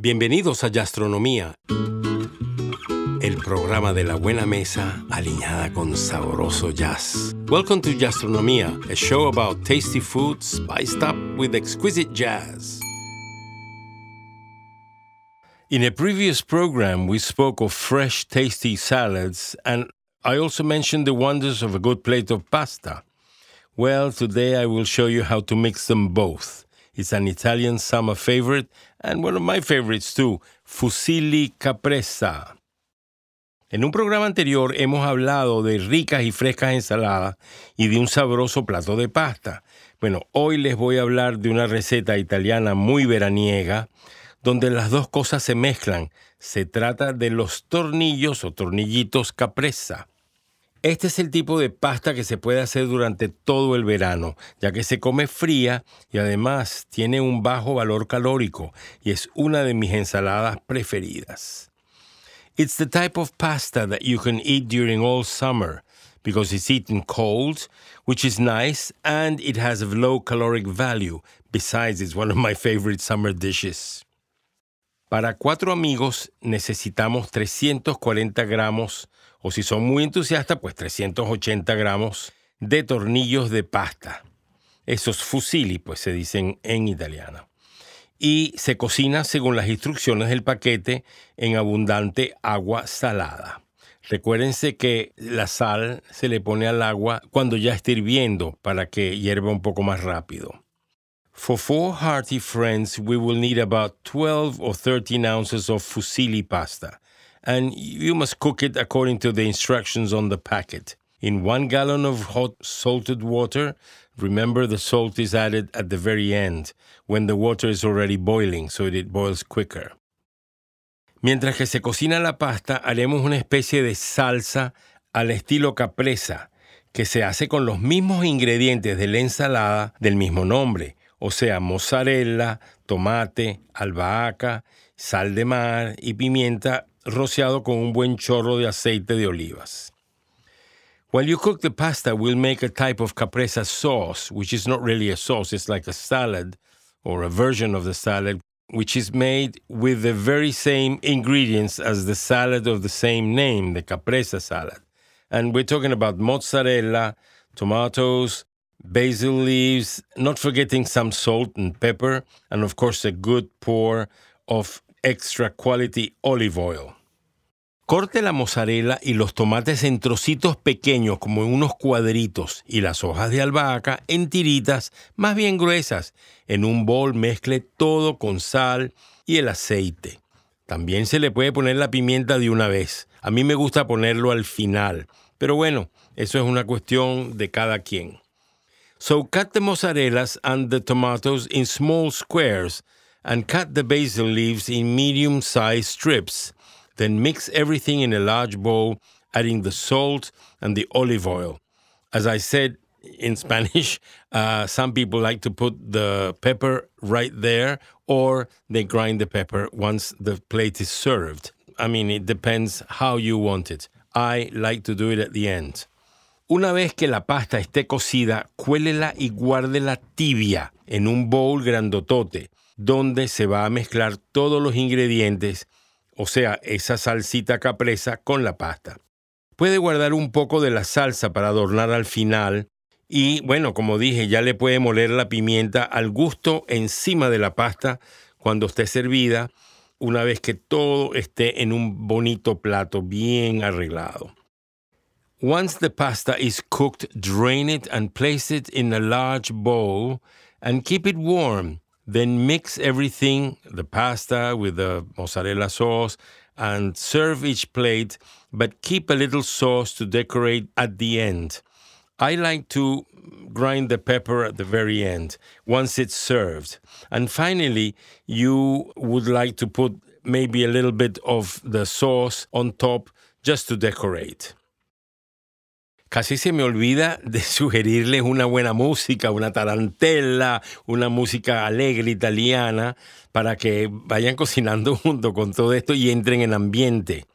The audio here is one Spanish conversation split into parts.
Bienvenidos a Gastronomía, el programa de la buena mesa alineada con sabroso jazz. Welcome to Gastronomía, a show about tasty food spiced up with exquisite jazz. In a previous program, we spoke of fresh, tasty salads, and I also mentioned the wonders of a good plate of pasta. Well, today I will show you how to mix them both. It's an Italian summer favorite and one of my favorites too, fusilli caprese. En un programa anterior hemos hablado de ricas y frescas ensaladas y de un sabroso plato de pasta. Bueno, hoy les voy a hablar de una receta italiana muy veraniega donde las dos cosas se mezclan. Se trata de los tornillos o tornillitos capresa. Este es el tipo de pasta que se puede hacer durante todo el verano, ya que se come fría y además tiene un bajo valor calórico y es una de mis ensaladas preferidas. It's the type of pasta that you can eat during all summer because it's eaten cold, which is nice, and it has a low caloric value. Besides, it's one of my favorite summer dishes. Para cuatro amigos necesitamos 340 gramos o si son muy entusiastas, pues 380 gramos de tornillos de pasta. Esos fusilli, pues se dicen en italiano. Y se cocina según las instrucciones del paquete en abundante agua salada. Recuérdense que la sal se le pone al agua cuando ya esté hirviendo para que hierva un poco más rápido. For four hearty friends, we will need about 12 or 13 ounces of fusilli pasta and you must cook it according to the instructions on the packet. In one gallon of hot salted water, remember the salt is added at the very end, when the water is already boiling, so it boils quicker. Mientras que se cocina la pasta, haremos una especie de salsa al estilo capresa, que se hace con los mismos ingredientes de la ensalada del mismo nombre, o sea, mozzarella, tomate, albahaca, sal de mar y pimienta rociado con un buen chorro de aceite de olivas. While you cook the pasta, we'll make a type of caprese sauce, which is not really a sauce, it's like a salad or a version of the salad, which is made with the very same ingredients as the salad of the same name, the caprese salad. And we're talking about mozzarella, tomatoes, basil leaves, not forgetting some salt and pepper, and of course a good pour of extra quality olive oil. Corte la mozzarella y los tomates en trocitos pequeños como en unos cuadritos y las hojas de albahaca en tiritas más bien gruesas. En un bol mezcle todo con sal y el aceite. También se le puede poner la pimienta de una vez. A mí me gusta ponerlo al final. Pero bueno, eso es una cuestión de cada quien. So cut the mozzarellas and the tomatoes in small squares and cut the basil leaves in medium-sized strips. Then mix everything in a large bowl, adding the salt and the olive oil. As I said in Spanish, uh, some people like to put the pepper right there, or they grind the pepper once the plate is served. I mean, it depends how you want it. I like to do it at the end. Una vez que la pasta esté cocida, cuélela y guárdela tibia en un bowl grandotote, donde se va a mezclar todos los ingredientes o sea, esa salsita capresa con la pasta. Puede guardar un poco de la salsa para adornar al final y bueno, como dije, ya le puede moler la pimienta al gusto encima de la pasta cuando esté servida, una vez que todo esté en un bonito plato bien arreglado. Once the pasta is cooked, drain it and place it in a large bowl and keep it warm. Then mix everything, the pasta with the mozzarella sauce, and serve each plate, but keep a little sauce to decorate at the end. I like to grind the pepper at the very end once it's served. And finally, you would like to put maybe a little bit of the sauce on top just to decorate. Casi se me olvida de sugerirles una buena música, una tarantella, una música alegre italiana, para que vayan cocinando junto con todo esto y entren en ambiente.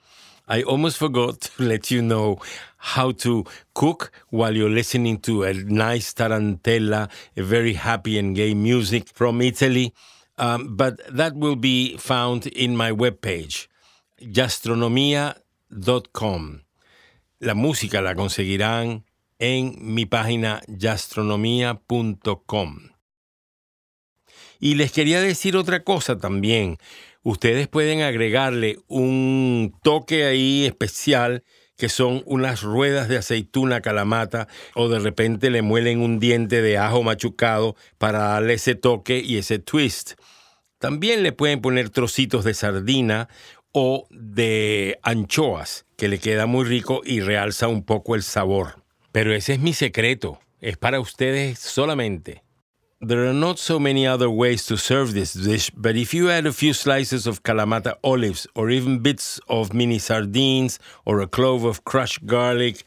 I almost forgot to let you know how to cook while you're listening to a nice tarantella, a very happy and gay music from Italy. Um, but that will be found in my webpage, gastronomia.com. La música la conseguirán en mi página gastronomia.com. Y les quería decir otra cosa también. Ustedes pueden agregarle un toque ahí especial que son unas ruedas de aceituna calamata o de repente le muelen un diente de ajo machucado para darle ese toque y ese twist. También le pueden poner trocitos de sardina o de anchoas, que le queda muy rico y realza un poco el sabor. Pero ese es mi secreto, es para ustedes solamente. There are not so many other ways to serve this dish, but if you add a few slices of Kalamata olives or even bits of mini sardines or a clove of crushed garlic,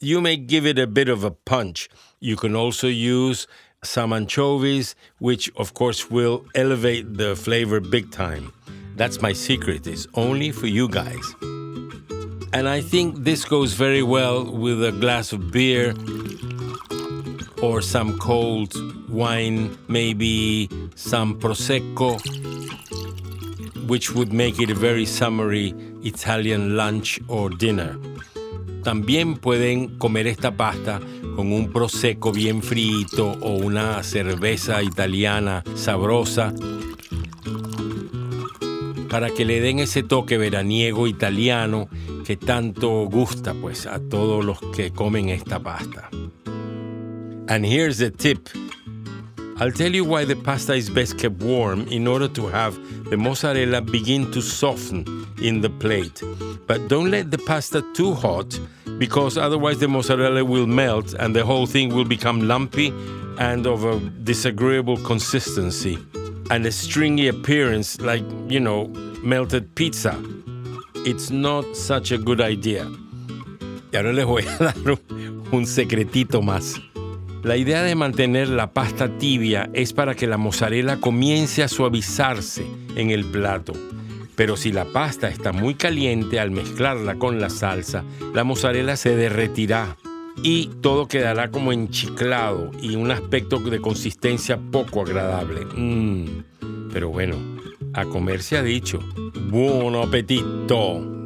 you may give it a bit of a punch. You can also use some anchovies, which of course will elevate the flavor big time. That's my secret, it's only for you guys. And I think this goes very well with a glass of beer or some cold wine, maybe some Prosecco, which would make it a very summery Italian lunch or dinner. También pueden comer esta pasta con un prosecco bien frito o una cerveza italiana sabrosa para que le den ese toque veraniego italiano que tanto gusta pues a todos los que comen esta pasta. And here's the tip. I'll tell you why the pasta is best kept warm in order to have the mozzarella begin to soften in the plate. But don't let the pasta too hot because otherwise the mozzarella will melt and the whole thing will become lumpy and of a disagreeable consistency and a stringy appearance like, you know, melted pizza. It's not such a good idea. Y ahora les voy a dar un secretito más. La idea de mantener la pasta tibia es para que la mozzarella comience a suavizarse en el plato. Pero si la pasta está muy caliente al mezclarla con la salsa, la mozzarella se derretirá y todo quedará como enchiclado y un aspecto de consistencia poco agradable. Mm. Pero bueno, a comer se ha dicho. Buon apetito.